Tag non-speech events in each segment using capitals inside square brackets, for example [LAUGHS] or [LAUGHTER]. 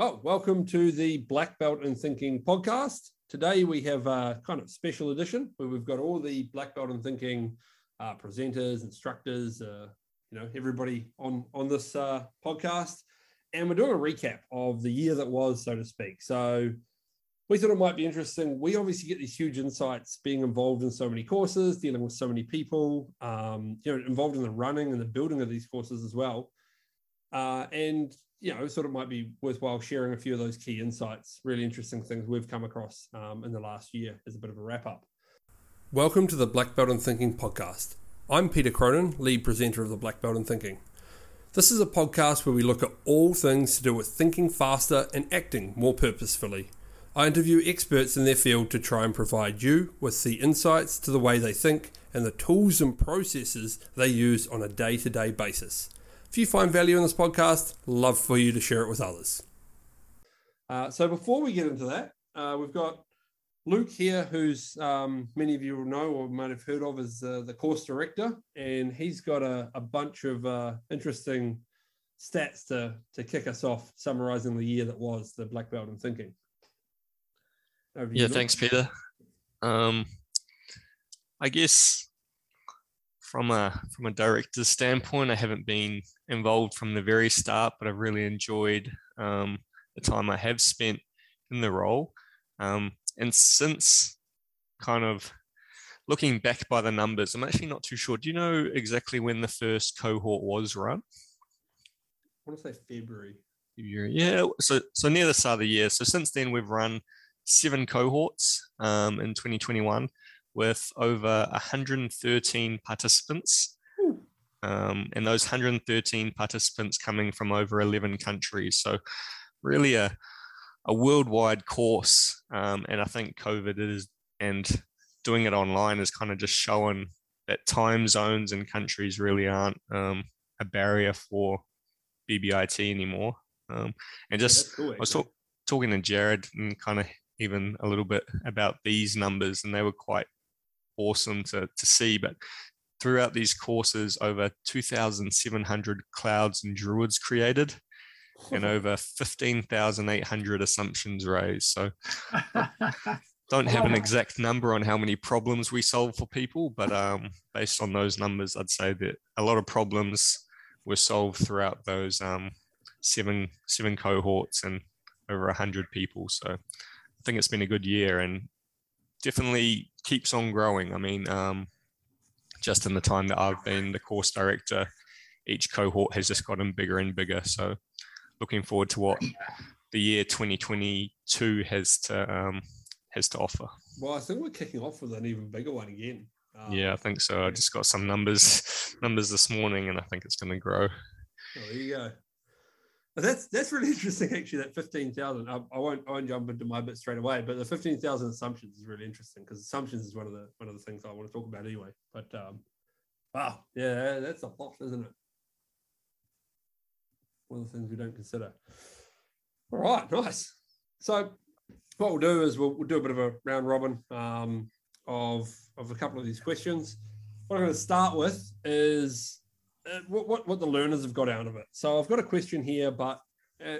Well, welcome to the Black Belt in Thinking podcast. Today we have a kind of special edition where we've got all the Black Belt in Thinking uh, presenters, instructors, uh, you know, everybody on on this uh, podcast, and we're doing a recap of the year that was, so to speak. So we thought it might be interesting. We obviously get these huge insights being involved in so many courses, dealing with so many people, um, you know, involved in the running and the building of these courses as well. Uh, and you know, sort of might be worthwhile sharing a few of those key insights, really interesting things we've come across um, in the last year as a bit of a wrap up. Welcome to the Black Belt in Thinking podcast. I'm Peter Cronin, lead presenter of the Black Belt in Thinking. This is a podcast where we look at all things to do with thinking faster and acting more purposefully. I interview experts in their field to try and provide you with the insights to the way they think and the tools and processes they use on a day to day basis. If you find value in this podcast, love for you to share it with others. Uh, so before we get into that, uh, we've got Luke here, who's um, many of you will know or might have heard of as uh, the course director, and he's got a, a bunch of uh, interesting stats to to kick us off, summarising the year that was the black belt in thinking. yeah, thanks, Peter. Um, I guess from a from a director's standpoint, I haven't been involved from the very start, but I've really enjoyed um, the time I have spent in the role. Um, and since kind of looking back by the numbers, I'm actually not too sure. Do you know exactly when the first cohort was run? I want to say February. February, yeah. So so near the start of the year. So since then, we've run seven cohorts um, in 2021 with over 113 participants. Um, and those 113 participants coming from over 11 countries. So, really a, a worldwide course. Um, and I think COVID is, and doing it online is kind of just showing that time zones and countries really aren't um, a barrier for BBIT anymore. Um, and just, yeah, cool, I was talk, talking to Jared and kind of even a little bit about these numbers, and they were quite awesome to, to see. But throughout these courses, over 2,700 clouds and druids created and [LAUGHS] over 15,800 assumptions raised. So [LAUGHS] don't have an exact number on how many problems we solve for people, but um, based on those numbers, I'd say that a lot of problems were solved throughout those um, seven seven cohorts and over 100 people. So I think it's been a good year and definitely keeps on growing. I mean, um, just in the time that I've been the course director, each cohort has just gotten bigger and bigger. So looking forward to what the year 2022 has to um, has to offer. Well, I think we're kicking off with an even bigger one again. Um, yeah, I think so. I just got some numbers numbers this morning, and I think it's going to grow. Oh, there you go. But that's that's really [LAUGHS] interesting, actually. That fifteen thousand. I, I, won't I won't jump into my bit straight away, but the fifteen thousand assumptions is really interesting because assumptions is one of the one of the things I want to talk about anyway. But um, wow, yeah, that's a lot, isn't it? One of the things we don't consider. All right, nice. So what we'll do is we'll, we'll do a bit of a round robin um, of of a couple of these questions. What I'm going to start with is uh, what, what, what the learners have got out of it. So I've got a question here, but uh,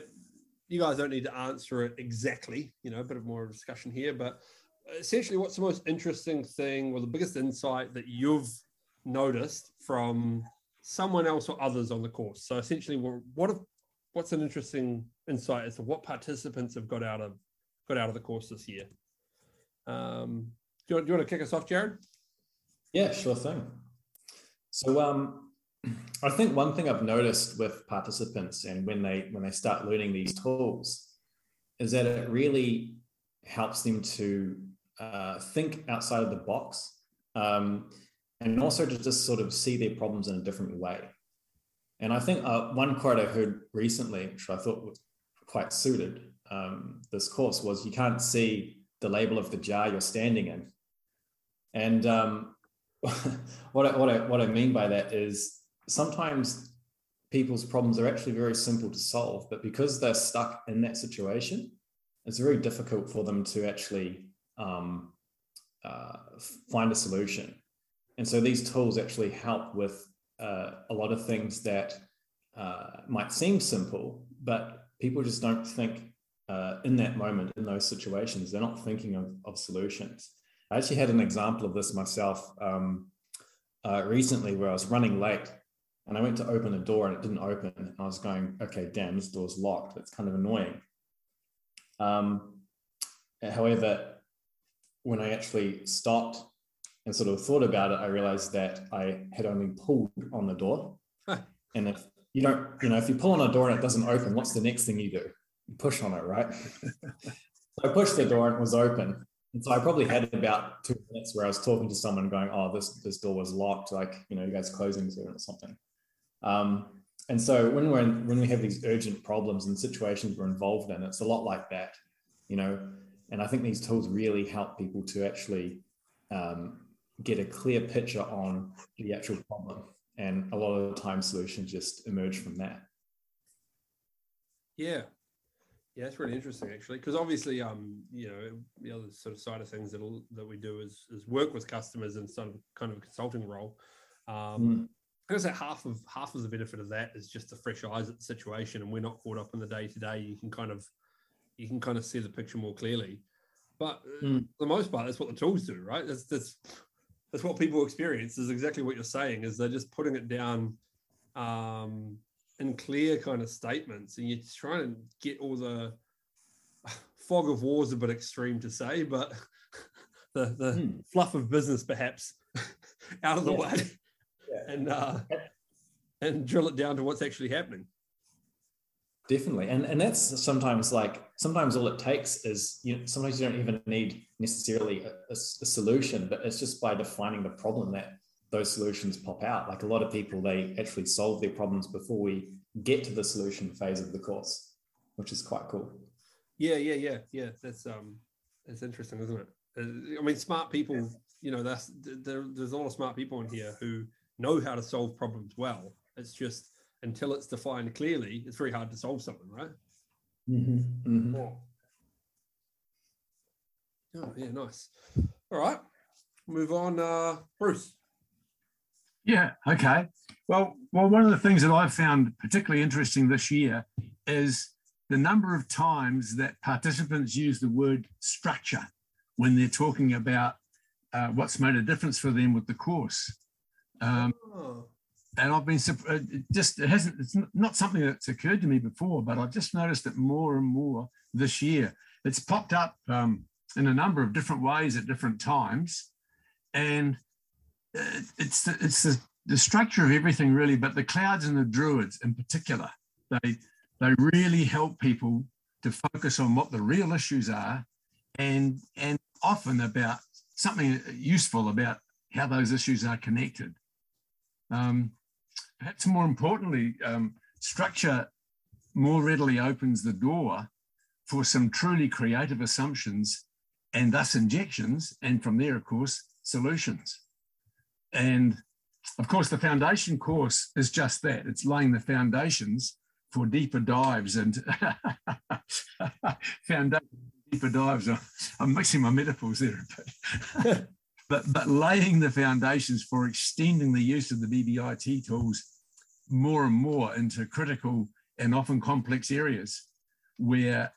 you guys don't need to answer it exactly. You know, a bit of more discussion here, but essentially, what's the most interesting thing or the biggest insight that you've noticed from someone else or others on the course? So essentially, what what's an interesting insight as to what participants have got out of got out of the course this year? Um, do, you, do you want to kick us off, Jared? Yeah, sure thing. So, um, I think one thing I've noticed with participants and when they when they start learning these tools is that it really helps them to uh, think outside of the box um, and also to just sort of see their problems in a different way. And I think uh, one quote I heard recently, which I thought was quite suited um, this course, was you can't see the label of the jar you're standing in. And um, [LAUGHS] what, I, what, I, what I mean by that is sometimes people's problems are actually very simple to solve, but because they're stuck in that situation, it's very difficult for them to actually um, uh, find a solution. And so these tools actually help with uh, a lot of things that uh, might seem simple, but people just don't think uh, in that moment, in those situations, they're not thinking of, of solutions. I actually had an example of this myself um, uh, recently where I was running late and I went to open a door and it didn't open. And I was going, okay, damn, this door's locked. That's kind of annoying. Um, however, when I actually stopped and sort of thought about it, I realized that I had only pulled on the door. and if you don't, you know, if you pull on a door and it doesn't open, what's the next thing you do? You push on it, right? [LAUGHS] so I pushed the door and it was open. And so I probably had about two minutes where I was talking to someone going, oh, this, this door was locked, like, you know, you guys closing soon or something. Um, and so when we're in, when we have these urgent problems and situations we're involved in, it's a lot like that, you know. And I think these tools really help people to actually um, get a clear picture on the actual problem. And a lot of the time, solutions just emerge from that. Yeah, yeah, it's really interesting actually, because obviously, um, you know, the other sort of side of things that that we do is is work with customers in sort of kind of a consulting role. Um, mm. I guess that half of half of the benefit of that is just the fresh eyes at the situation, and we're not caught up in the day to day. You can kind of you can kind of see the picture more clearly. But mm. for the most part, that's what the tools do, right? That's that's that's what people experience. Is exactly what you're saying. Is they're just putting it down um, in clear kind of statements, and you're trying to get all the [LAUGHS] fog of war is a bit extreme to say, but [LAUGHS] the the mm. fluff of business perhaps [LAUGHS] out of the yeah. way yeah. and uh, and drill it down to what's actually happening. Definitely, and and that's sometimes like sometimes all it takes is you know sometimes you don't even need necessarily a, a, a solution, but it's just by defining the problem that those solutions pop out. Like a lot of people, they actually solve their problems before we get to the solution phase of the course, which is quite cool. Yeah, yeah, yeah, yeah. That's um, that's interesting, isn't it? Uh, I mean, smart people. You know, that's there, there's a lot of smart people in here who know how to solve problems well. It's just until it's defined clearly, it's very hard to solve something, right? Mm-hmm. Mm-hmm. Oh, yeah, nice. All right, move on. Uh, Bruce. Yeah. Okay. Well, well, one of the things that I've found particularly interesting this year is the number of times that participants use the word structure when they're talking about uh, what's made a difference for them with the course. Um, oh. And I've been uh, just, it hasn't, it's not something that's occurred to me before, but I've just noticed it more and more this year. It's popped up um, in a number of different ways at different times. And it's the, it's the, the structure of everything really, but the clouds and the druids in particular, they, they really help people to focus on what the real issues are and, and often about something useful about how those issues are connected. Um, perhaps more importantly, um, structure more readily opens the door for some truly creative assumptions and thus injections, and from there, of course, solutions. And of course, the foundation course is just that it's laying the foundations for deeper dives and [LAUGHS] foundation deeper dives. I'm mixing my metaphors there. But [LAUGHS] but, but laying the foundations for extending the use of the BBIT tools more and more into critical and often complex areas where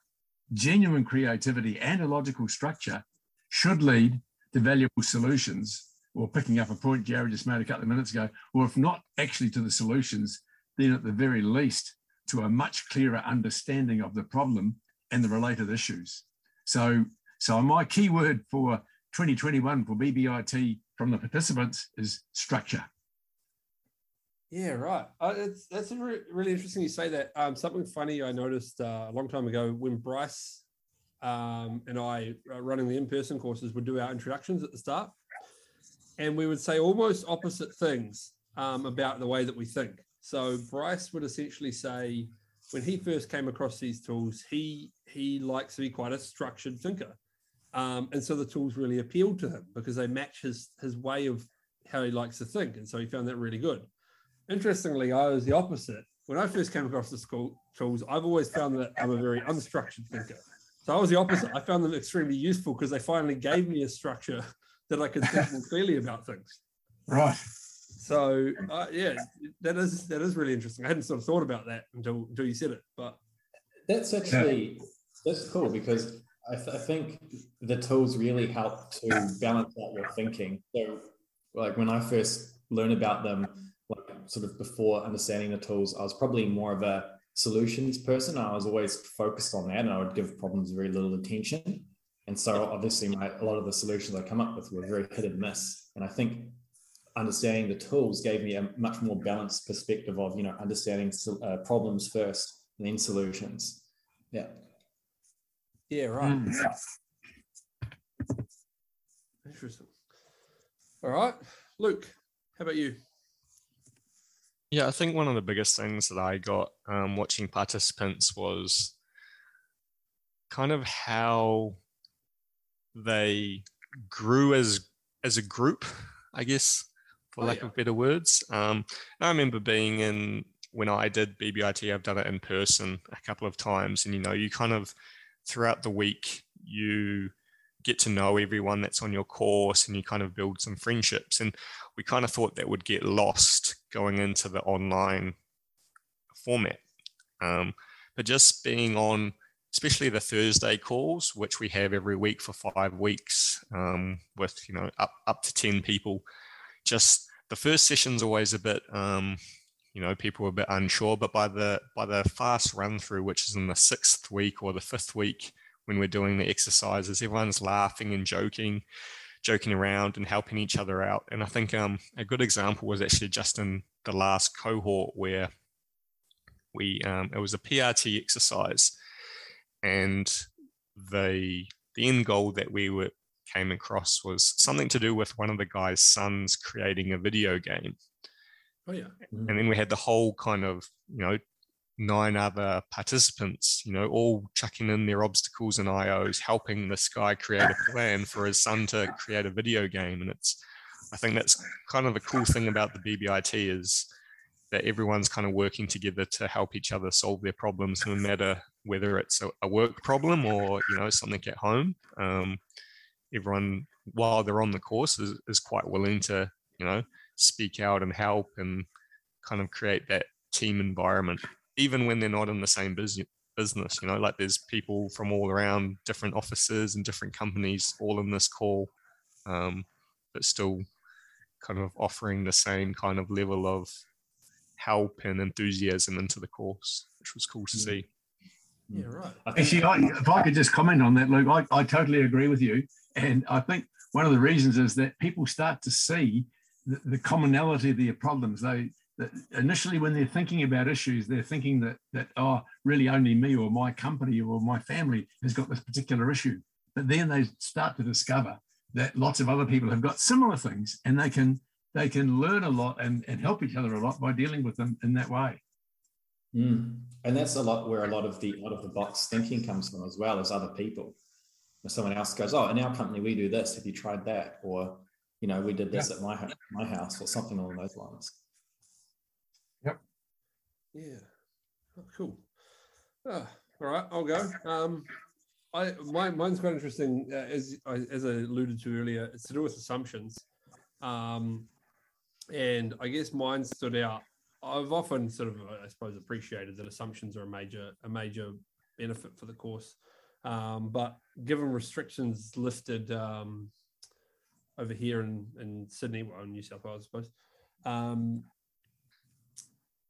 genuine creativity and a logical structure should lead to valuable solutions or picking up a point Gary just made a couple of minutes ago, or if not actually to the solutions, then at the very least to a much clearer understanding of the problem and the related issues. So, so my key word for 2021 for BBIT from the participants is structure. Yeah, right. Uh, it's that's re- really interesting you say that. Um, something funny I noticed uh, a long time ago when Bryce um, and I, uh, running the in-person courses, would do our introductions at the start, and we would say almost opposite things um, about the way that we think. So Bryce would essentially say, when he first came across these tools, he he likes to be quite a structured thinker. Um, and so the tools really appealed to him because they match his his way of how he likes to think, and so he found that really good. Interestingly, I was the opposite. When I first came across the school tools, I've always found that I'm a very unstructured thinker. So I was the opposite. I found them extremely useful because they finally gave me a structure that I could think more clearly about things. Right. So uh, yeah, that is that is really interesting. I hadn't sort of thought about that until until you said it, but That's actually that's cool because I, th- I, think the tools really help to balance out your thinking. So, like when I first learned about them, like sort of before understanding the tools, I was probably more of a solutions person. I was always focused on that, and I would give problems very little attention. And so, obviously, my, a lot of the solutions I come up with were very hit and miss. And I think understanding the tools gave me a much more balanced perspective of you know understanding uh, problems first and then solutions. Yeah. Yeah. Right. Mm. Interesting. All right, Luke. How about you? Yeah, I think one of the biggest things that I got um, watching participants was kind of how they grew as as a group, I guess, for oh, lack yeah. of better words. Um, I remember being in when I did BBIT, I've done it in person a couple of times, and you know, you kind of throughout the week you get to know everyone that's on your course and you kind of build some friendships. And we kind of thought that would get lost going into the online format. Um, but just being on, especially the Thursday calls, which we have every week for five weeks um, with, you know, up, up to 10 people, just the first session's always a bit, um, you know, people were a bit unsure, but by the, by the fast run through, which is in the sixth week or the fifth week, when we're doing the exercises. Everyone's laughing and joking, joking around and helping each other out. And I think um, a good example was actually just in the last cohort where we um, it was a PRT exercise, and the the end goal that we were came across was something to do with one of the guy's sons creating a video game. Oh yeah. And then we had the whole kind of, you know, nine other participants, you know, all chucking in their obstacles and IOs, helping this guy create a plan for his son to create a video game. And it's, I think that's kind of the cool thing about the BBIT is that everyone's kind of working together to help each other solve their problems, no matter whether it's a, a work problem or, you know, something at home. Um, everyone, while they're on the course, is, is quite willing to, you know, speak out and help and kind of create that team environment even when they're not in the same business business you know like there's people from all around different offices and different companies all in this call um, but still kind of offering the same kind of level of help and enthusiasm into the course which was cool to mm. see. Yeah right. Actually I, if i could just comment on that luke I, I totally agree with you. And i think one of the reasons is that people start to see the, the commonality of their problems. They initially when they're thinking about issues they're thinking that that oh really only me or my company or my family has got this particular issue. But then they start to discover that lots of other people have got similar things and they can they can learn a lot and, and help each other a lot by dealing with them in that way. Mm. and that's a lot where a lot of the out of the box thinking comes from as well as other people. If someone else goes oh in our company we do this. Have you tried that? Or you know we did this yeah. at my, my house or something along those lines Yep. yeah. Oh, cool. Oh, all right, I'll go. Um, I my, mine's quite interesting. Uh, as I, as I alluded to earlier, it's to do with assumptions, um, and I guess mine stood out. I've often sort of, I suppose, appreciated that assumptions are a major a major benefit for the course, um, but given restrictions lifted um, over here in in Sydney, well, in New South Wales, I suppose, um,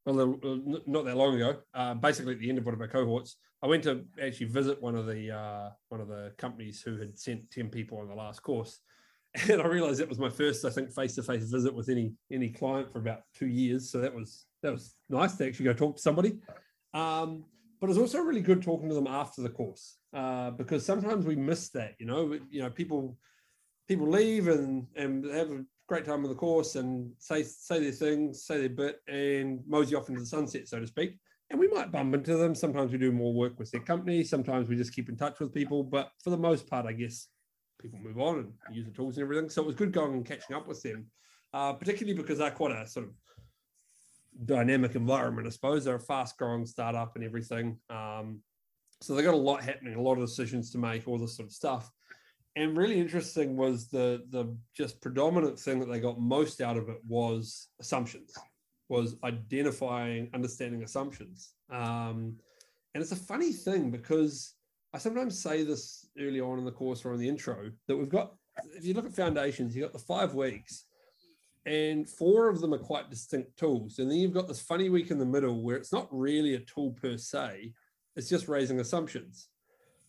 well, not that long ago, uh, basically at the end of one of my cohorts, I went to actually visit one of the uh, one of the companies who had sent ten people on the last course, [LAUGHS] and I realized that was my first, I think, face to face visit with any any client for about two years. So that was that was nice to actually go talk to somebody. Um, but it was also really good talking to them after the course uh, because sometimes we miss that. You know, you know, people people leave and and have a great time on the course and say say their things, say their bit, and mosey off into the sunset, so to speak. And we might bump into them. Sometimes we do more work with their company. Sometimes we just keep in touch with people. But for the most part, I guess people move on and use the tools and everything. So it was good going and catching up with them, uh, particularly because they're quite a sort of dynamic environment, I suppose. They're a fast growing startup and everything. Um, so they got a lot happening, a lot of decisions to make, all this sort of stuff and really interesting was the the just predominant thing that they got most out of it was assumptions was identifying understanding assumptions um, And it's a funny thing because I sometimes say this early on in the course or in the intro that we've got, if you look at foundations, you've got the five weeks and four of them are quite distinct tools. And then you've got this funny week in the middle where it's not really a tool per se, it's just raising assumptions.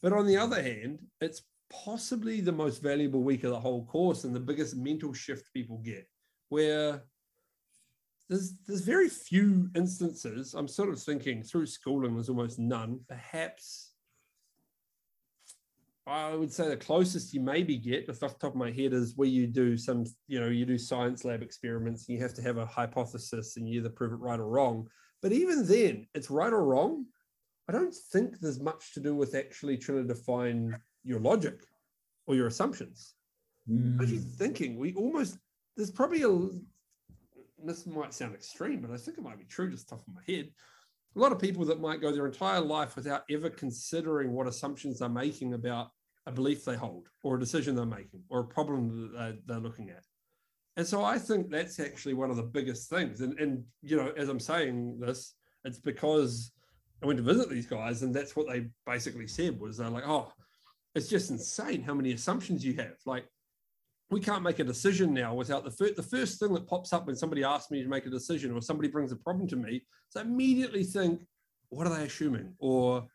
But on the other hand, it's possibly the most valuable week of the whole course and the biggest mental shift people get, where there's there's very few instances. I'm sort of thinking through schooling, there's almost none. Perhaps I would say the closest you maybe get, off the top of my head, is where you do some, you know, you do science lab experiments and you have to have a hypothesis and you either prove it right or wrong. But even then, it's right or wrong. I don't think there's much to do with actually trying to define your logic or your assumptions. Mm. What are you hmm. thinking? We almost, there's probably a, this might sound extreme, but I think it might be true just off of my head a lot of people that might go their entire life without ever considering what assumptions they're making about a belief they hold or a decision they're making or a problem that they're, looking at. And so I think that's actually one of the biggest things. And, and, you know, as I'm saying this, it's because I went to visit these guys and that's what they basically said was they're like, oh, it's just insane how many assumptions you have. Like we can't make a decision now without the first, the first thing that pops up when somebody asks me to make a decision or somebody brings a problem to me. So I immediately think, what are they assuming? Or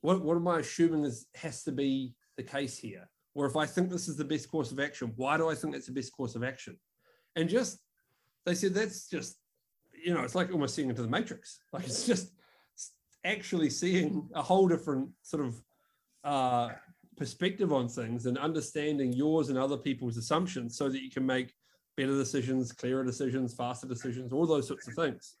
what, what am I assuming is, has to be the case here? Or if I think this is the best course of action, why do I think it's the best course of action? And just, they said, that's just, you know, it's like almost seeing into the matrix. Like it's just actually seeing a whole different sort of uh, perspective on things and understanding yours and other people's assumptions so that you can make better decisions, clearer decisions, faster decisions, all those sorts of things.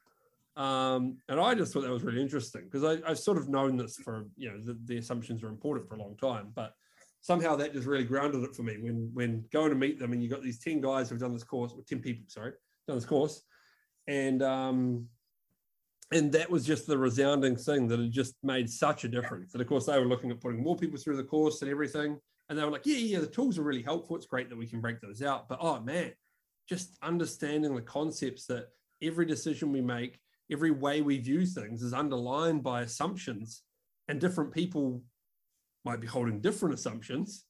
Um, and I just thought that was really interesting because I've sort of known this for, you know, the, the, assumptions are important for a long time, but somehow that just really grounded it for me when, when going to meet them and you've got these 10 guys who've done this course, or 10 people, sorry, done this course. And, um, and that was just the resounding thing that had just made such a difference. And of course, they were looking at putting more people through the course and everything. And they were like, yeah, yeah, the tools are really helpful. It's great that we can break those out. But oh man, just understanding the concepts that every decision we make, every way we view things is underlined by assumptions. And different people might be holding different assumptions.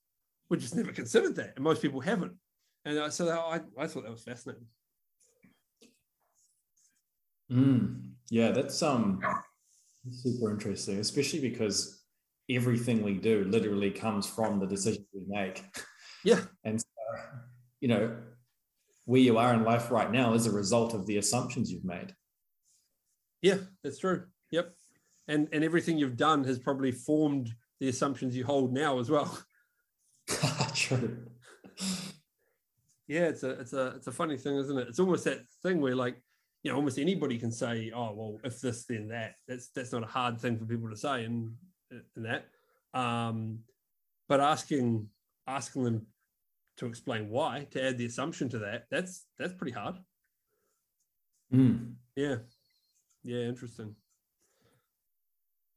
We just never considered that. And most people haven't. And so I, I thought that was fascinating. Mm. Yeah, that's um super interesting, especially because everything we do literally comes from the decisions we make. Yeah. And so, you know, where you are in life right now is a result of the assumptions you've made. Yeah, that's true. Yep. And and everything you've done has probably formed the assumptions you hold now as well. [LAUGHS] true. Yeah, it's a it's a it's a funny thing, isn't it? It's almost that thing where like you know, almost anybody can say, "Oh, well, if this, then that." That's that's not a hard thing for people to say, and in that. Um, but asking asking them to explain why, to add the assumption to that, that's that's pretty hard. Mm. Yeah, yeah, interesting.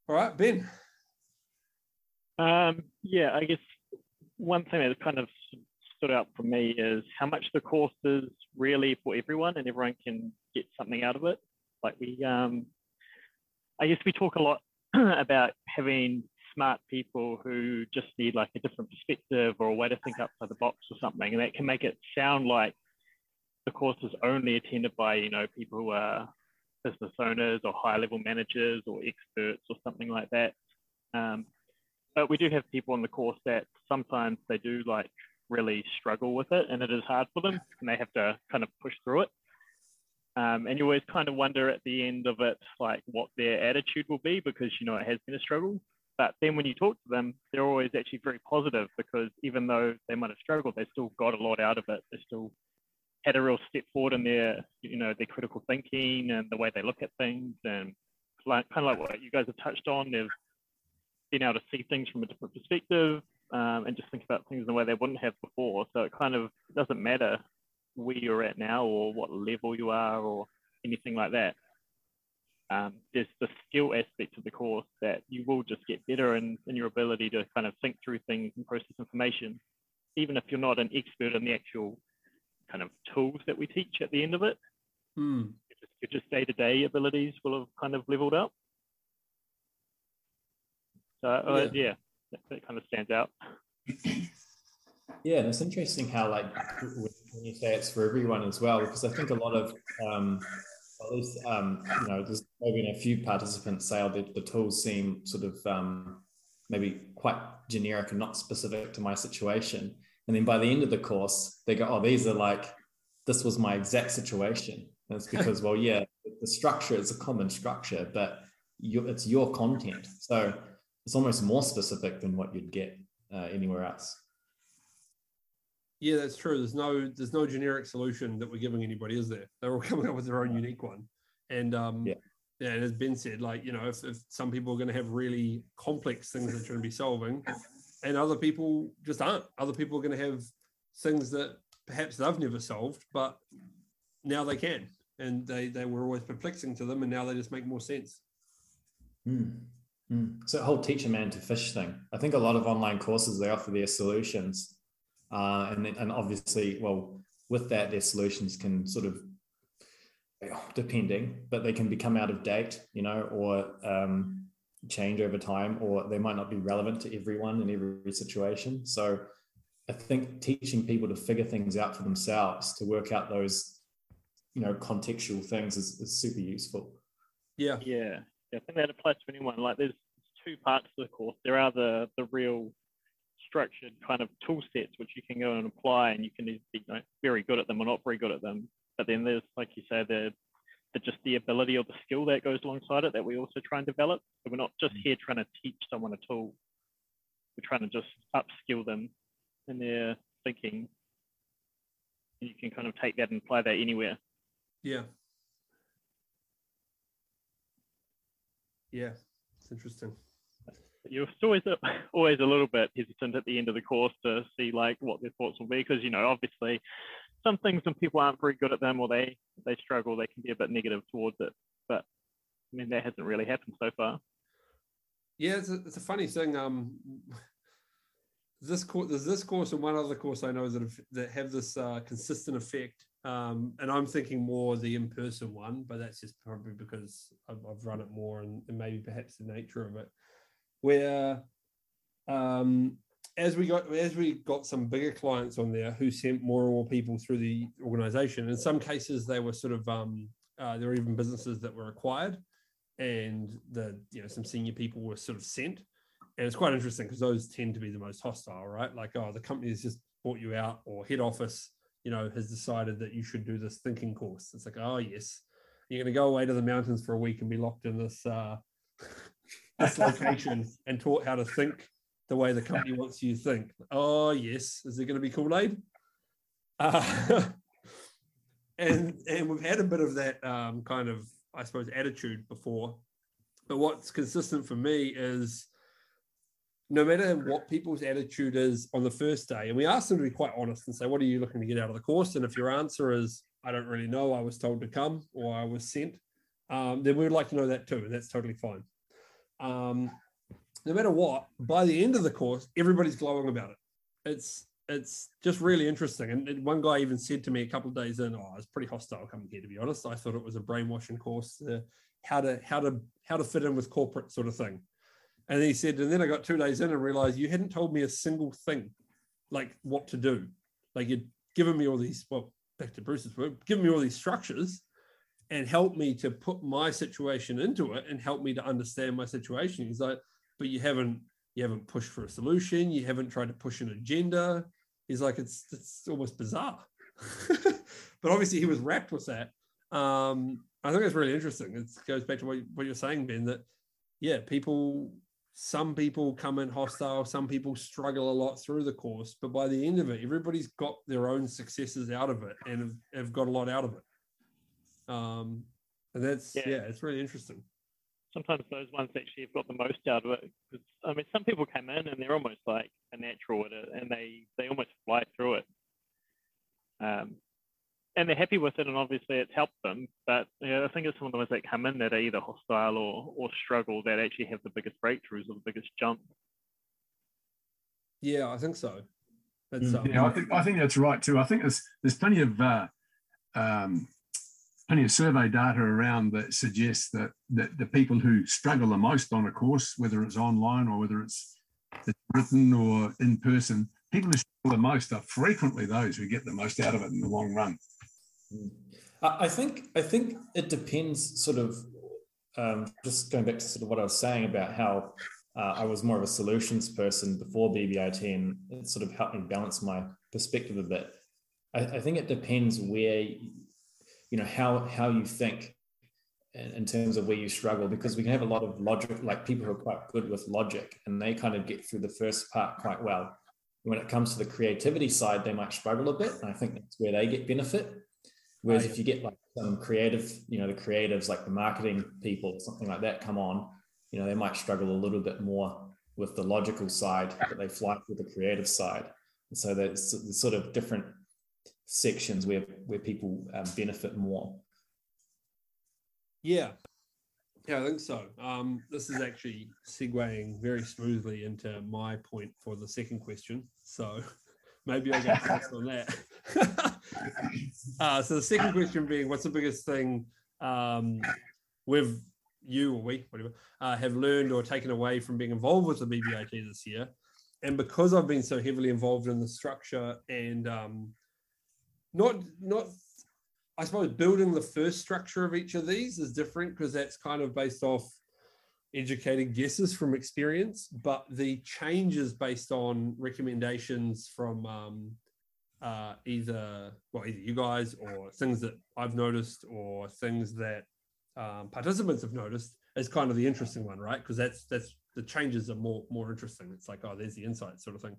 All right, Ben. Um, yeah, I guess one thing that kind of stood out for me is how much the course is really for everyone and everyone can get something out of it. Like we, um, I guess we talk a lot [CLEARS THROAT] about having smart people who just need like a different perspective or a way to think outside the box or something. And that can make it sound like the course is only attended by, you know, people who are business owners or high level managers or experts or something like that. Um, but we do have people on the course that sometimes they do like really struggle with it and it is hard for them and they have to kind of push through it. Um, and you always kind of wonder at the end of it, like what their attitude will be because, you know, it has been a struggle. But then when you talk to them, they're always actually very positive because even though they might have struggled, they still got a lot out of it. They still had a real step forward in their, you know, their critical thinking and the way they look at things. And like, kind of like what you guys have touched on, they've been able to see things from a different perspective um, and just think about things in the way they wouldn't have before. So it kind of doesn't matter where you're at now or what level you are or anything like that. Um, there's the skill aspect of the course that you will just get better in, in your ability to kind of think through things and process information, even if you're not an expert in the actual kind of tools that we teach at the end of it. Hmm. Your just day-to-day abilities will have kind of leveled up. So uh, yeah, yeah that, that, kind of stands out. Yeah, and it's interesting how like when you say it's for everyone as well, because I think a lot of um, at least um, you know there's maybe a few participants say oh, the, the tools seem sort of um, maybe quite generic and not specific to my situation. And then by the end of the course, they go, oh, these are like, this was my exact situation. And it's because, well, yeah, the structure is a common structure, but you, it's your content. So it's almost more specific than what you'd get uh, anywhere else. Yeah, that's true. There's no there's no generic solution that we're giving anybody, is there? They're all [LAUGHS] coming up with their own unique one. And um, yeah. yeah, and as Ben said, like you know, if, if some people are going to have really complex things that you're going to be solving, and other people just aren't. Other people are going to have things that perhaps they've never solved, but now they can, and they they were always perplexing to them, and now they just make more sense. Mm. Mm. So whole teach a man to fish thing. I think a lot of online courses they offer their solutions uh, and, and obviously, well, with that, their solutions can sort of, depending, but they can become out of date, you know, or um, change over time, or they might not be relevant to everyone in every situation. So I think teaching people to figure things out for themselves, to work out those, you know, contextual things is, is super useful. Yeah. Yeah. I think that applies to anyone. Like there's two parts of the course. There are the the real structured kind of tool sets which you can go and apply and you can be you know, very good at them or not very good at them. But then there's, like you say, the, the just the ability or the skill that goes alongside it that we also try and develop. So we're not just here trying to teach someone a tool. We're trying to just upskill them in their thinking. And you can kind of take that and apply that anywhere. Yeah. Yeah, it's interesting. You're always a, [LAUGHS] always a little bit hesitant at the end of the course to see like what their thoughts will be because you know obviously some things when people aren't very good at them or they they struggle they can be a bit negative towards it but i mean that hasn't really happened so far. Yeah it's a, it's a funny thing um this course there's this course and one other course i know that have, that have this uh, consistent effect um, and i'm thinking more the in-person one but that's just probably because i've, I've run it more and, and maybe perhaps the nature of it. Where um, as we got as we got some bigger clients on there who sent more and more people through the organization in some cases they were sort of um, uh, there were even businesses that were acquired and the you know some senior people were sort of sent. And it's quite interesting because those tend to be the most hostile right? Like oh the company has just bought you out or head office you know has decided that you should do this thinking course it's like oh yes you're going to go away to the mountains for a week and be locked in this uh, [LAUGHS] this location and taught how to think the way the company wants you to think. Oh, yes. Is it going to be Kool Aid? Uh, [LAUGHS] and and we've had a bit of that um, kind of, I suppose, attitude before. But what's consistent for me is no matter what people's attitude is on the first day, and we ask them to be quite honest and say, What are you looking to get out of the course? And if your answer is, I don't really know, I was told to come or I was sent, um, then we would like to know that too. And that's totally fine um, no matter what, by the end of the course, everybody's glowing about it. It's it's just really interesting. And one guy even said to me a couple of days in, "Oh, I was pretty hostile coming here. To be honest, I thought it was a brainwashing course, uh, how to how to how to fit in with corporate sort of thing." And he said, and then I got two days in and realized you hadn't told me a single thing, like what to do. Like you'd given me all these. Well, back to Bruce's word, given me all these structures, and helped me to put my situation into it and help me to understand my situation. He's like, but you haven't you haven't pushed for a solution, you haven't tried to push an agenda. He's like, it's it's almost bizarre. [LAUGHS] but obviously he was wrapped with that. Um, I think it's really interesting. It goes back to what, what you're saying, Ben, that yeah, people some people come in hostile, some people struggle a lot through the course, but by the end of it, everybody's got their own successes out of it and have, have got a lot out of it. Um, and that's yeah. yeah, it's really interesting. Sometimes those ones actually have got the most out of it. Because I mean, some people come in and they're almost like a natural at it, and they they almost fly through it. Um, and they're happy with it, and obviously it's helped them. But I think it's some of the ones that come in that are either hostile or or struggle that actually have the biggest breakthroughs or the biggest jump. Yeah, I think so. That's, mm. um, yeah, I think I think that's right too. I think there's there's plenty of uh, um, plenty of survey data around that suggests that, that the people who struggle the most on a course, whether it's online or whether it's, it's written or in person, people who struggle the most are frequently those who get the most out of it in the long run. I think I think it depends. Sort of, um, just going back to sort of what I was saying about how uh, I was more of a solutions person before BBIT, and it sort of helped me balance my perspective a bit. I, I think it depends where, you know, how how you think in, in terms of where you struggle, because we can have a lot of logic, like people who are quite good with logic, and they kind of get through the first part quite well. When it comes to the creativity side, they might struggle a bit, and I think that's where they get benefit. Whereas if you get like some creative, you know, the creatives like the marketing people, something like that come on, you know, they might struggle a little bit more with the logical side, but they fly through the creative side. And so there's, there's sort of different sections where where people um, benefit more. Yeah, yeah, I think so. Um, this is actually segueing very smoothly into my point for the second question. So [LAUGHS] maybe I'll get first on that. [LAUGHS] uh, so the second question being, what's the biggest thing um, with you or we, whatever, uh, have learned or taken away from being involved with the BBIT this year? And because I've been so heavily involved in the structure and um, not not I suppose building the first structure of each of these is different because that's kind of based off educated guesses from experience, but the changes based on recommendations from um, uh, either well either you guys or things that I've noticed or things that um, participants have noticed is kind of the interesting one, right? Because that's that's the changes are more more interesting. It's like oh, there's the insight sort of thing.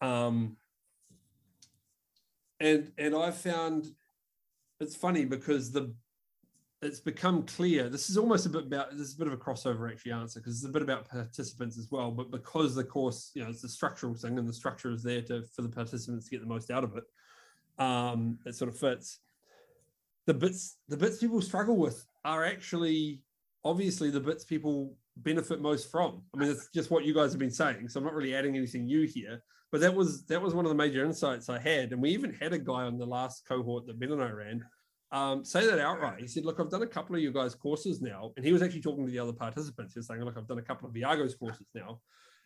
Um, and and I found it's funny because the it's become clear. This is almost a bit about this is a bit of a crossover actually answer because it's a bit about participants as well. But because the course, you know, it's a structural thing and the structure is there to for the participants to get the most out of it. Um, it sort of fits. The bits the bits people struggle with are actually obviously the bits people benefit most from. I mean, it's just what you guys have been saying. So I'm not really adding anything new here. But that was that was one of the major insights I had. And we even had a guy on the last cohort that Ben and I ran um, say that outright. He said, Look, I've done a couple of you guys' courses now. And he was actually talking to the other participants. He was saying, Look, I've done a couple of Viago's courses now.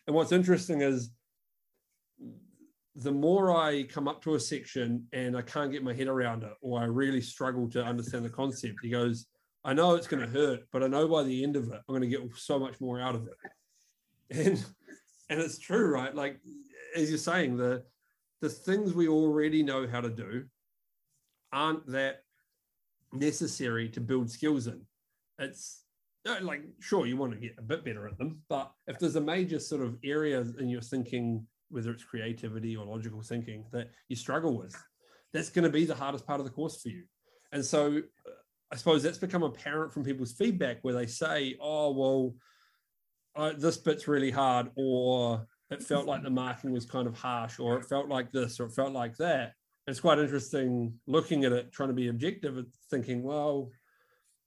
And what's interesting is the more I come up to a section and I can't get my head around it, or I really struggle to understand the concept, he goes, I know it's going to hurt, but I know by the end of it, I'm going to get so much more out of it. [LAUGHS] And and it's true, right? Like as you're saying, the the things we already know how to do aren't that necessary to build skills in. It's like sure you want to get a bit better at them, but if there's a major sort of area in your thinking, whether it's creativity or logical thinking, that you struggle with, that's going to be the hardest part of the course for you. And so I suppose that's become apparent from people's feedback where they say, oh, well, uh, this bit's really hard, or it felt like the marking was kind of harsh, or it felt like this, or it felt like that it's quite interesting looking at it, trying to be objective thinking, well,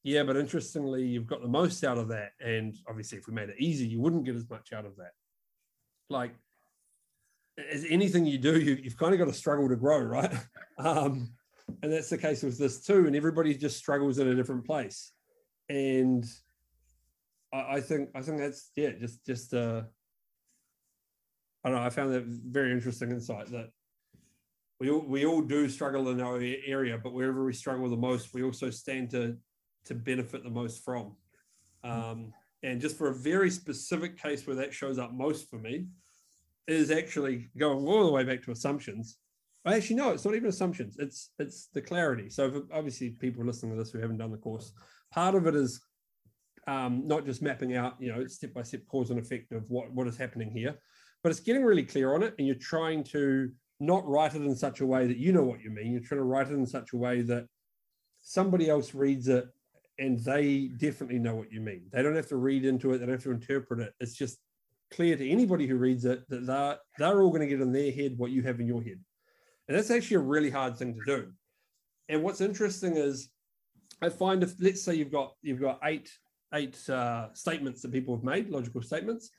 yeah, but interestingly, you've got the most out of that. And obviously, if we made it easy, you wouldn't get as much out of that. Like, as anything you do, you, have kind of got to struggle to grow, right? [LAUGHS] Um, and that's the case with this too. And everybody just struggles in a different place. And I, I think I think that's yeah, just just uh, I don't know. I found that very interesting insight that we all, we all do struggle in our area, but wherever we struggle the most, we also stand to to benefit the most from. Um, and just for a very specific case where that shows up most for me, is actually going all the way back to assumptions. I actually no, it's not even assumptions. It's it's the clarity. So obviously, people listening to this who haven't done the course, part of it is um, not just mapping out, you know, step by step cause and effect of what what is happening here, but it's getting really clear on it, and you're trying to not write it in such a way that you know what you mean. You're trying to write it in such a way that somebody else reads it and they definitely know what you mean. They don't have to read into it, they don't have to interpret it. It's just clear to anybody who reads it that they're, they're all going to get in their head what you have in your head. And that's actually a really hard thing to do. And what's interesting is I find if let's say you've got you've got eight eight uh, statements that people have made, logical statements,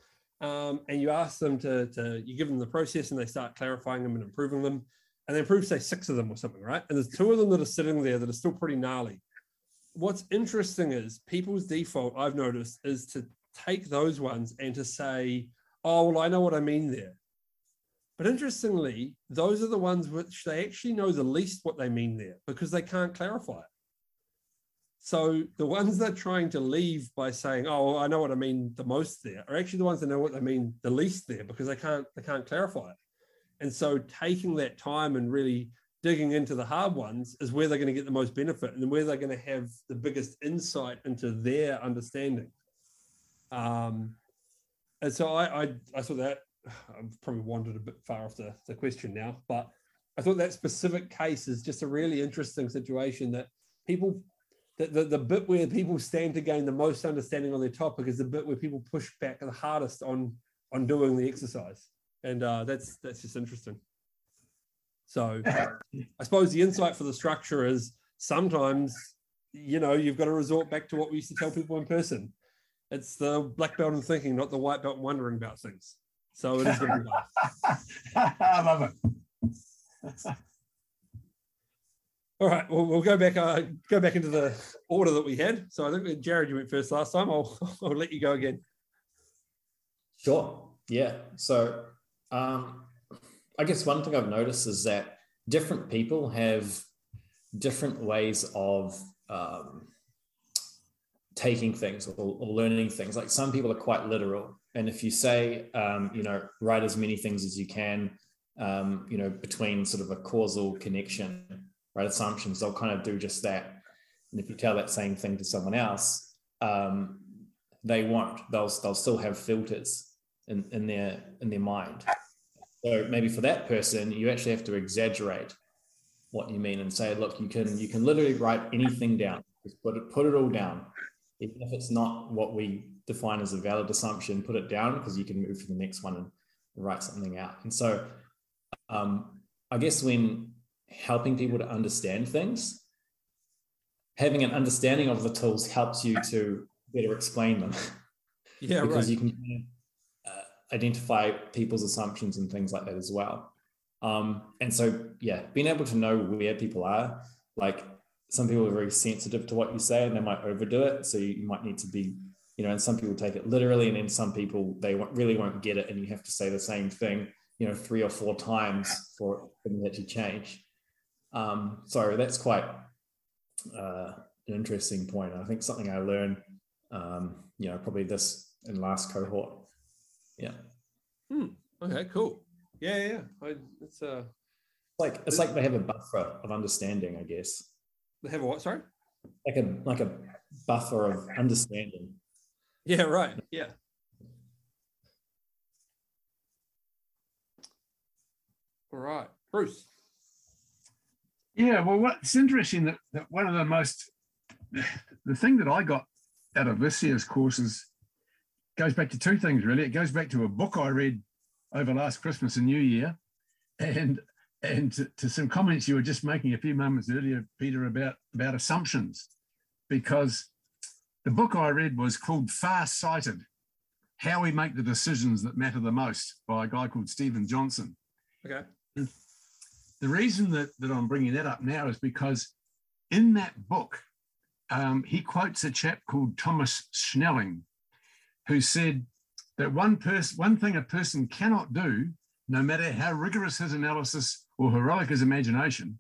um, and you ask them to, to, you give them the process and they start clarifying them and improving them. And they improve, say, six of them or something, right? And there's two of them that are sitting there that are still pretty gnarly. what's interesting is people's default, I've noticed, is to take those ones and to say, oh, well, I know what I mean there. But interestingly, those are the ones which they actually know the least what they mean there because they can't clarify it. So the ones that are trying to leave by saying, "Oh, I know what I mean the most there," are actually the ones that know what they mean the least there because they can't they can't clarify it. And so taking that time and really digging into the hard ones is where they're going to get the most benefit and where they're going to have the biggest insight into their understanding. Um, and so I, I, I saw that I've probably wandered a bit far off the, the question now, but I thought that specific case is just a really interesting situation that people, the, the, the bit where people stand to gain the most understanding on their topic is the bit where people push back the hardest on on doing the exercise, and uh, that's that's just interesting. So [LAUGHS] I suppose the insight for the structure is sometimes you know you've got to resort back to what we used to tell people in person. It's the black belt in thinking, not the white belt wondering about things. So it is going to be [LAUGHS] nice. I love it. [LAUGHS] All right, well, we'll go back. Uh, go back into the order that we had. So I think Jared, you went first last time. I'll [LAUGHS] I'll let you go again. Sure. Yeah. So um, I guess one thing I've noticed is that different people have different ways of um, taking things or, or, learning things. Like some people are quite literal, and if you say, um, you know, write as many things as you can, um, you know, between sort of a causal connection, right? Assumptions, they'll kind of do just that. And if you tell that same thing to someone else, um, they won't. They'll they'll still have filters in, in their in their mind. So maybe for that person, you actually have to exaggerate what you mean and say, look, you can you can literally write anything down. Just put it put it all down, even if it's not what we define as a valid assumption. Put it down because you can move to the next one and write something out. And so, um, I guess when helping people to understand things, having an understanding of the tools helps you to better explain them. [LAUGHS] Yeah, [LAUGHS] because right. you can identify people's assumptions and things like that as well. Um, and so, yeah, being able to know where people are, like some people are very sensitive to what you say and they might overdo it. So you, might need to be, you know, and some people take it literally, and then some people they really won't get it, and you have to say the same thing, you know, three or four times for it to change. Um, so that's quite uh, an interesting point. I think something I learned, um, you know, probably this in last cohort yeah. Hmm. Okay. Cool. Yeah. Yeah. I, it's uh, like it's like they have a buffer of understanding, I guess. They have a what? Sorry. Like a like a buffer of understanding. Yeah. Right. Yeah. All right, Bruce. Yeah, well, what's interesting that, that one of the most, the thing that I got out of this year's courses goes back to two things really. It goes back to a book I read over last Christmas and New Year, and and to, to, some comments you were just making a few moments earlier, Peter, about about assumptions, because the book I read was called Far Sighted: How We Make the Decisions That Matter the Most by a guy called Steven Johnson. Okay. The reason that, that I'm bringing that up now is because in that book, um, he quotes a chap called Thomas Schelling, who said that one person, one thing a person cannot do, no matter how rigorous his analysis or heroic his imagination,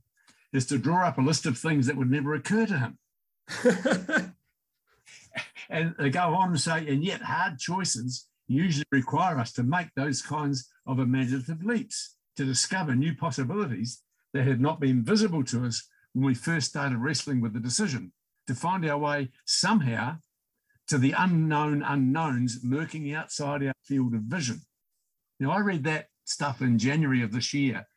is to draw up a list of things that would never occur to him. [LAUGHS] and they go on to say, and yet hard choices usually require us to make those kinds of imaginative leaps to discover new possibilities that had not been visible to us when we first started wrestling with the decision, to find our way somehow to the unknown unknowns lurking outside our field of vision. Now, I read that stuff in January of this year,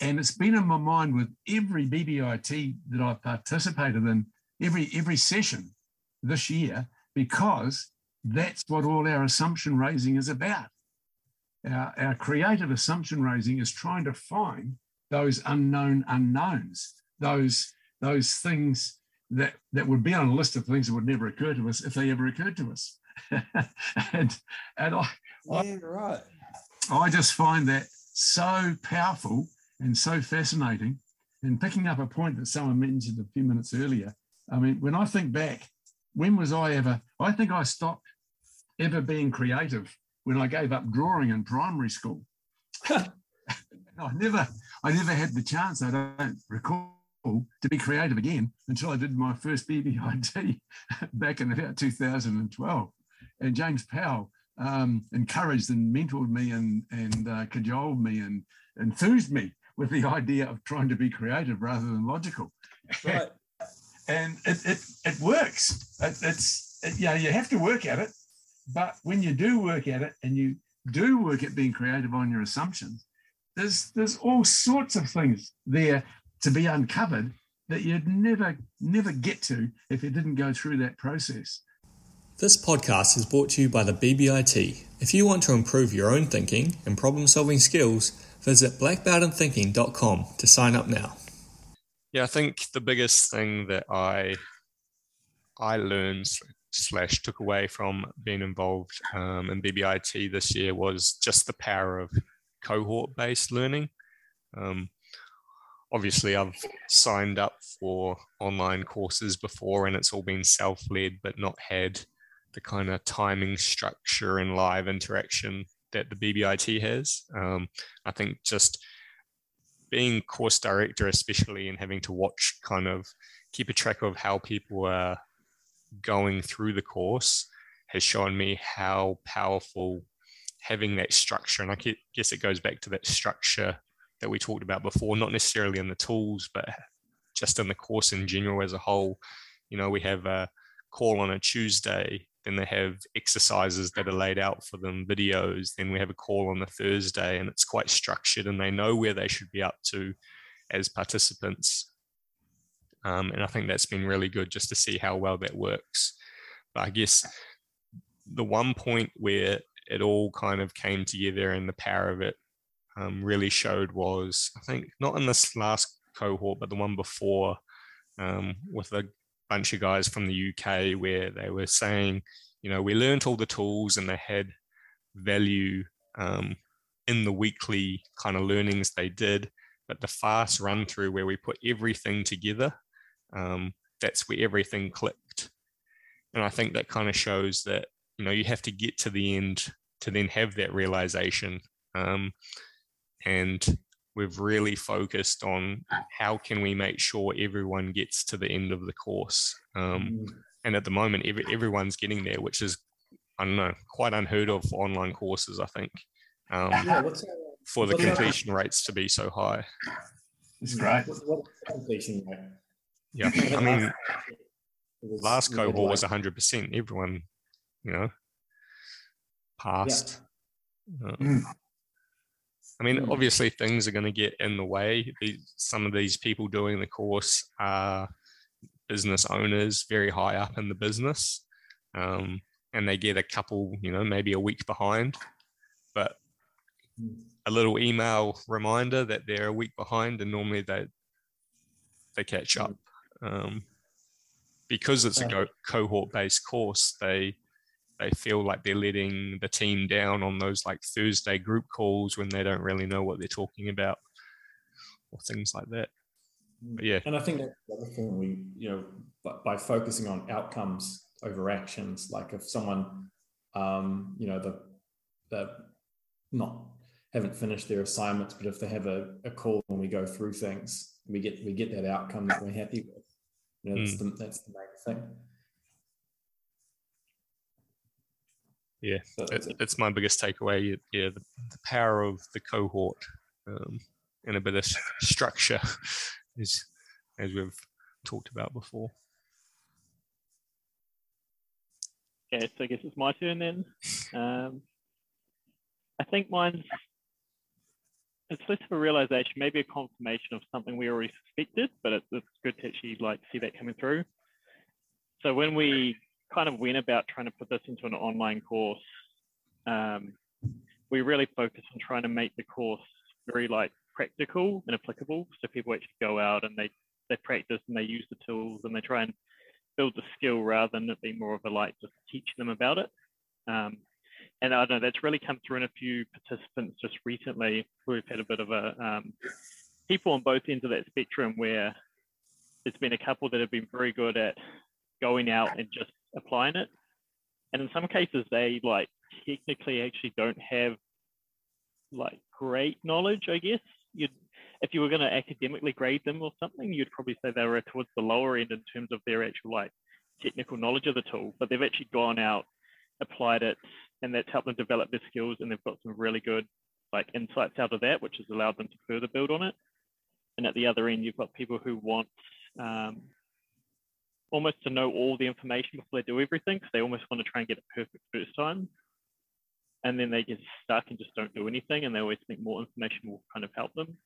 and it's been in my mind with every BBIT that I've participated in, every, every session this year, because that's what all our assumption raising is about. Our, our creative assumption raising is trying to find those unknown unknowns, those, those things that that would be on a list of things that would never occur to us if they ever occurred to us. [LAUGHS] and and I, yeah, right. I just find that so powerful and so fascinating. And picking up a point that someone mentioned a few minutes earlier I mean, when I think back, when was I ever? I think I stopped ever being creative when I gave up drawing in primary school. [LAUGHS] I never, I never had the chance. I don't recall to be creative again until I did my first BBIT [LAUGHS] back in about 2012. And James Powell um, encouraged and mentored me and, and uh, cajoled me and enthused me with the idea of trying to be creative rather than logical. Right. and it, it, it works. It, it's, it, you know, you have to work at it. But when you do work at it and you do work at being creative on your assumptions, there's there's all sorts of things there to be uncovered that you'd never never get to if you didn't go through that process. This podcast is brought to you by the BBIT. If you want to improve your own thinking and problem solving skills, visit blackbeltinthinking.com to sign up now. Yeah, I think the biggest thing that I I learned slash took away from being involved um, in BBIT this year was just the power of cohort based learning. Um, obviously, I've signed up for online courses before and it's all been self led, but not had the kind of timing structure and live interaction that the BBIT has. Um, I think just being course director, especially and having to watch kind of keep a track of how people are going through the course has shown me how powerful having that structure, and I guess it goes back to that structure that we talked about before, not necessarily in the tools, but just in the course in general as a whole. You know, we have a call on a Tuesday, then they have exercises that are laid out for them, videos, then we have a call on the Thursday, and it's quite structured, and they know where they should be up to as participants. Um, and I think that's been really good just to see how well that works. But I guess the one point where it all kind of came together and the power of it um, really showed was, I think, not in this last cohort, but the one before um, with a bunch of guys from the UK where they were saying, you know, we learned all the tools and they had value um, in the weekly kind of learnings they did. But the fast run through where we put everything together um, that's where everything clicked. And I think that kind of shows that, you know, you have to get to the end to then have that realization. Um, and we've really focused on how can we make sure everyone gets to the end of the course. Um, mm. and at the moment, every, everyone's getting there, which is, I don't know, quite unheard of for online courses, I think. Um, yeah, for the completion rates to be so high. It's great. What's the completion rate? Yeah, [LAUGHS] I mean, last cohort was 100%. Everyone, you know, passed. Yeah. Um, mm. I mean, mm. obviously, things are going to get in the way. some of these people doing the course are business owners, very high up in the business, um, and they get a couple, you know, maybe a week behind. But mm. a little email reminder that they're a week behind, and normally they they catch up. Um, because it's a go- cohort-based course, they they feel like they're letting the team down on those like Thursday group calls when they don't really know what they're talking about, or things like that. But yeah, and I think that's the other thing we, you know, by, by focusing on outcomes over actions, like if someone, um, you know, the the not haven't finished their assignments, but if they have a, a call and we go through things, we get we get that outcome that we're happy with. You know, that's, mm. the, that's the main thing. Yeah, so it, it's my biggest takeaway. Yeah, the, the power of the cohort um, and a bit of structure, [LAUGHS] is as we've talked about before. Okay, so I guess it's my turn then. [LAUGHS] Um, I think mine's it's less of a realization, maybe a confirmation of something we already suspected, but it's, it's good to actually like see that coming through. So when we kind of went about trying to put this into an online course, um, we really focused on trying to make the course very like practical and applicable. So people actually go out and they they practice and they use the tools and they try and build the skill rather than it being more of a like just teach them about it. Um, and I know that's really come through in a few participants just recently. We've had a bit of a um, people on both ends of that spectrum where there's been a couple that have been very good at going out and just applying it. And in some cases, they like technically actually don't have like great knowledge, I guess. You'd, if you were going to academically grade them or something, you'd probably say they were towards the lower end in terms of their actual like technical knowledge of the tool, but they've actually gone out, applied it, and that's helped them develop their skills, and they've got some really good like insights out of that, which has allowed them to further build on it. And at the other end, you've got people who want um, almost to know all the information before they do everything, because they almost want to try and get it perfect first time. And then they get stuck and just don't do anything, and they always think more information will kind of help them.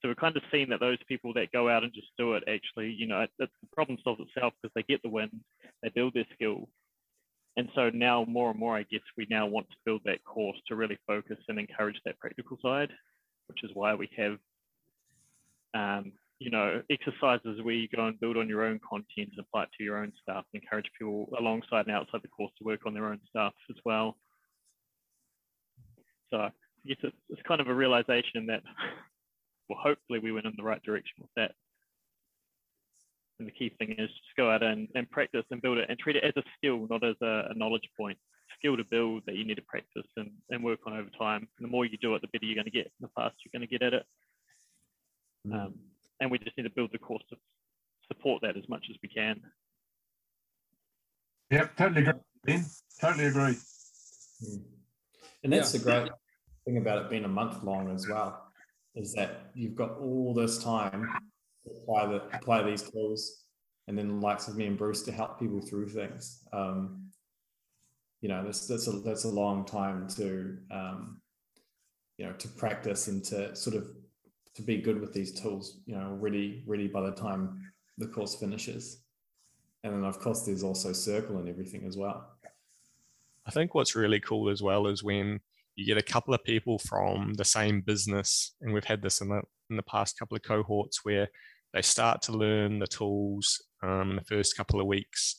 So we're kind of seeing that those people that go out and just do it actually, you know, the problem solves itself because they get the win, they build their skill. And so now more and more, I guess we now want to build that course to really focus and encourage that practical side, which is why we have, um, you know, exercises where you go and build on your own content and apply it to your own stuff, encourage people alongside and outside the course to work on their own stuff as well. So I guess it's, it's kind of a realization that [LAUGHS] well, hopefully we went in the right direction with that. And the key thing is just go out and, and practice and build it and treat it as a skill, not as a, a knowledge point. Skill to build that you need to practice and, and work on over time. And the more you do it, the better you're going to get. The faster you're going to get at it. Mm. Um, and we just need to build the course to support that as much as we can. Yep, totally agree. Ben. Totally agree. Mm. And that's yeah. the great thing about it being a month long as well is that you've got all this time to apply, the, apply these tools and then the likes of me and Bruce to help people through things. Um, you know, that's, that's, a, that's a long time to, um, you know, to practice and to sort of to be good with these tools, you know, ready, ready by the time the course finishes. And then of course there's also circle and everything as well. I think what's really cool as well is when you get a couple of people from the same business, and we've had this in the in the past couple of cohorts where they start to learn the tools um, in the first couple of weeks,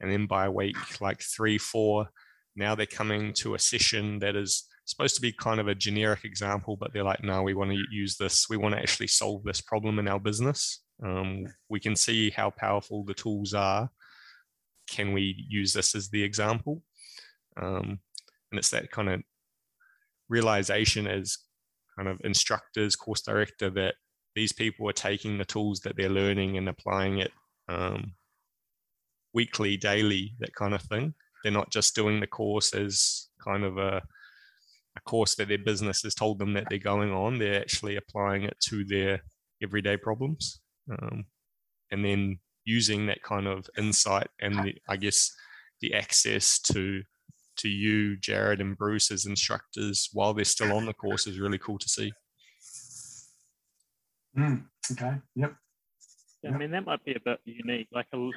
and then by week like three, four, now they're coming to a session that is supposed to be kind of a generic example, but they're like, no, we want to use this. We want to actually solve this problem in our business. Um, we can see how powerful the tools are. Can we use this as the example? Um, and it's that kind of realization as kind of instructors, course director, that these people are taking the tools that they're learning and applying it um, weekly, daily, that kind of thing. They're not just doing the course as kind of a, a course that their business has told them that they're going on. They're actually applying it to their everyday problems. Um, and then using that kind of insight and the, I guess the access to to you, Jared, and Bruce as instructors while they're still on the course is really cool to see. Mm, okay. Yep. Yeah, I mean, that might be a bit unique. Like a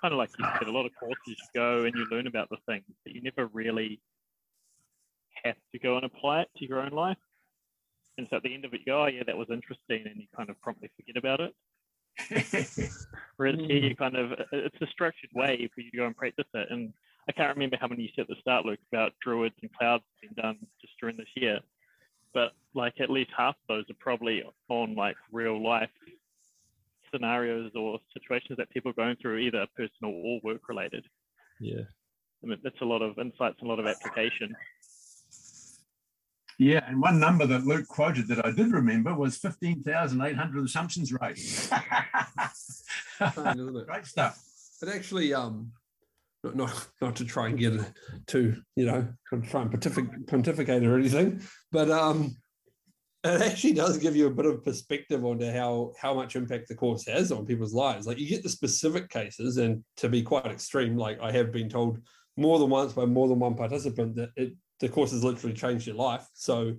kind of like you said, a lot of courses you go and you learn about the things, but you never really have to go and apply it to your own life. And so at the end of it, you go, oh, yeah, that was interesting. And you kind of promptly forget about it. [LAUGHS] Whereas here, you kind of, it's a structured way for you to go and practice it. And I can't remember how many you said at the start, Luke, about druids and clouds being done just during this year. But like at least half of those are probably on like real life scenarios or situations that people are going through, either personal or work related. Yeah. I mean, that's a lot of insights and a lot of application. Yeah, and one number that Luke quoted that I did remember was 15,800 assumptions rate. [LAUGHS] Great stuff. It actually, um, not, not, not to try and get to you know, try and pontific, pontificate or anything, but um, it actually does give you a bit of perspective onto how how much impact the course has on people's lives. Like you get the specific cases, and to be quite extreme, like I have been told more than once by more than one participant that it the course has literally changed your life. So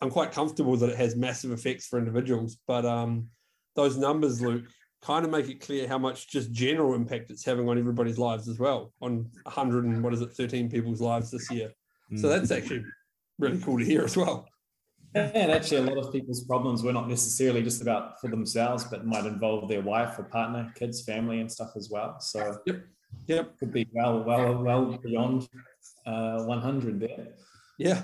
I'm quite comfortable that it has massive effects for individuals. But um, those numbers, Luke, kind of make it clear how much just general impact it's having on everybody's lives as well. On 100 and what is it, 13 people's lives this year. Mm. So that's actually really cool to hear as well. And actually, a lot of people's problems were not necessarily just about for themselves, but might involve their wife or partner, kids, family, and stuff as well. So, yep, yep, could be well, well, well beyond uh, 100 there. Yeah.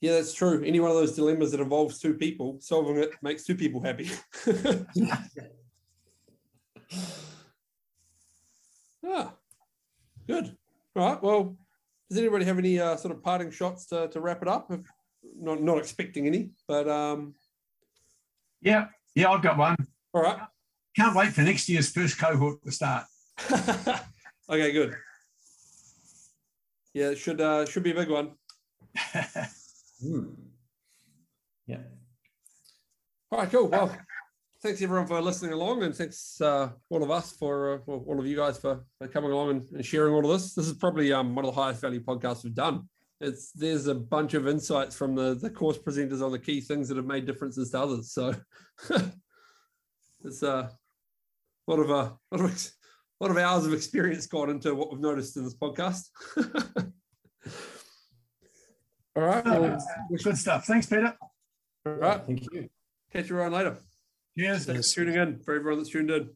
Yeah, that's true. Any one of those dilemmas that involves two people, solving it makes two people happy. [LAUGHS] ah, good. All right. Well, does anybody have any uh, sort of parting shots to, to wrap it up? If, not not expecting any, but um, Yeah, yeah, I've got one. all right. Can't wait for next year's first cohort to start. [LAUGHS] okay, good. Yeah, it should uh, should be a big one. [LAUGHS] Hmm. Yeah. All right, cool. Well, [LAUGHS] thanks everyone for listening along, and thanks uh, all of us for uh, well, all of you guys for, for coming along and, and sharing all of this. This is probably um, one of the highest value podcasts we've done. It's there's a bunch of insights from the the course presenters on the key things that have made differences to others. So [LAUGHS] it's uh, a lot of uh, lot of ex- lot of hours of experience gone into what we've noticed in this podcast. [LAUGHS] all right. Well, Good stuff. Thanks, Peter. all right. Thank you. Catch you around later. Cheers. Thanks for tuning in for everyone that's tuned in.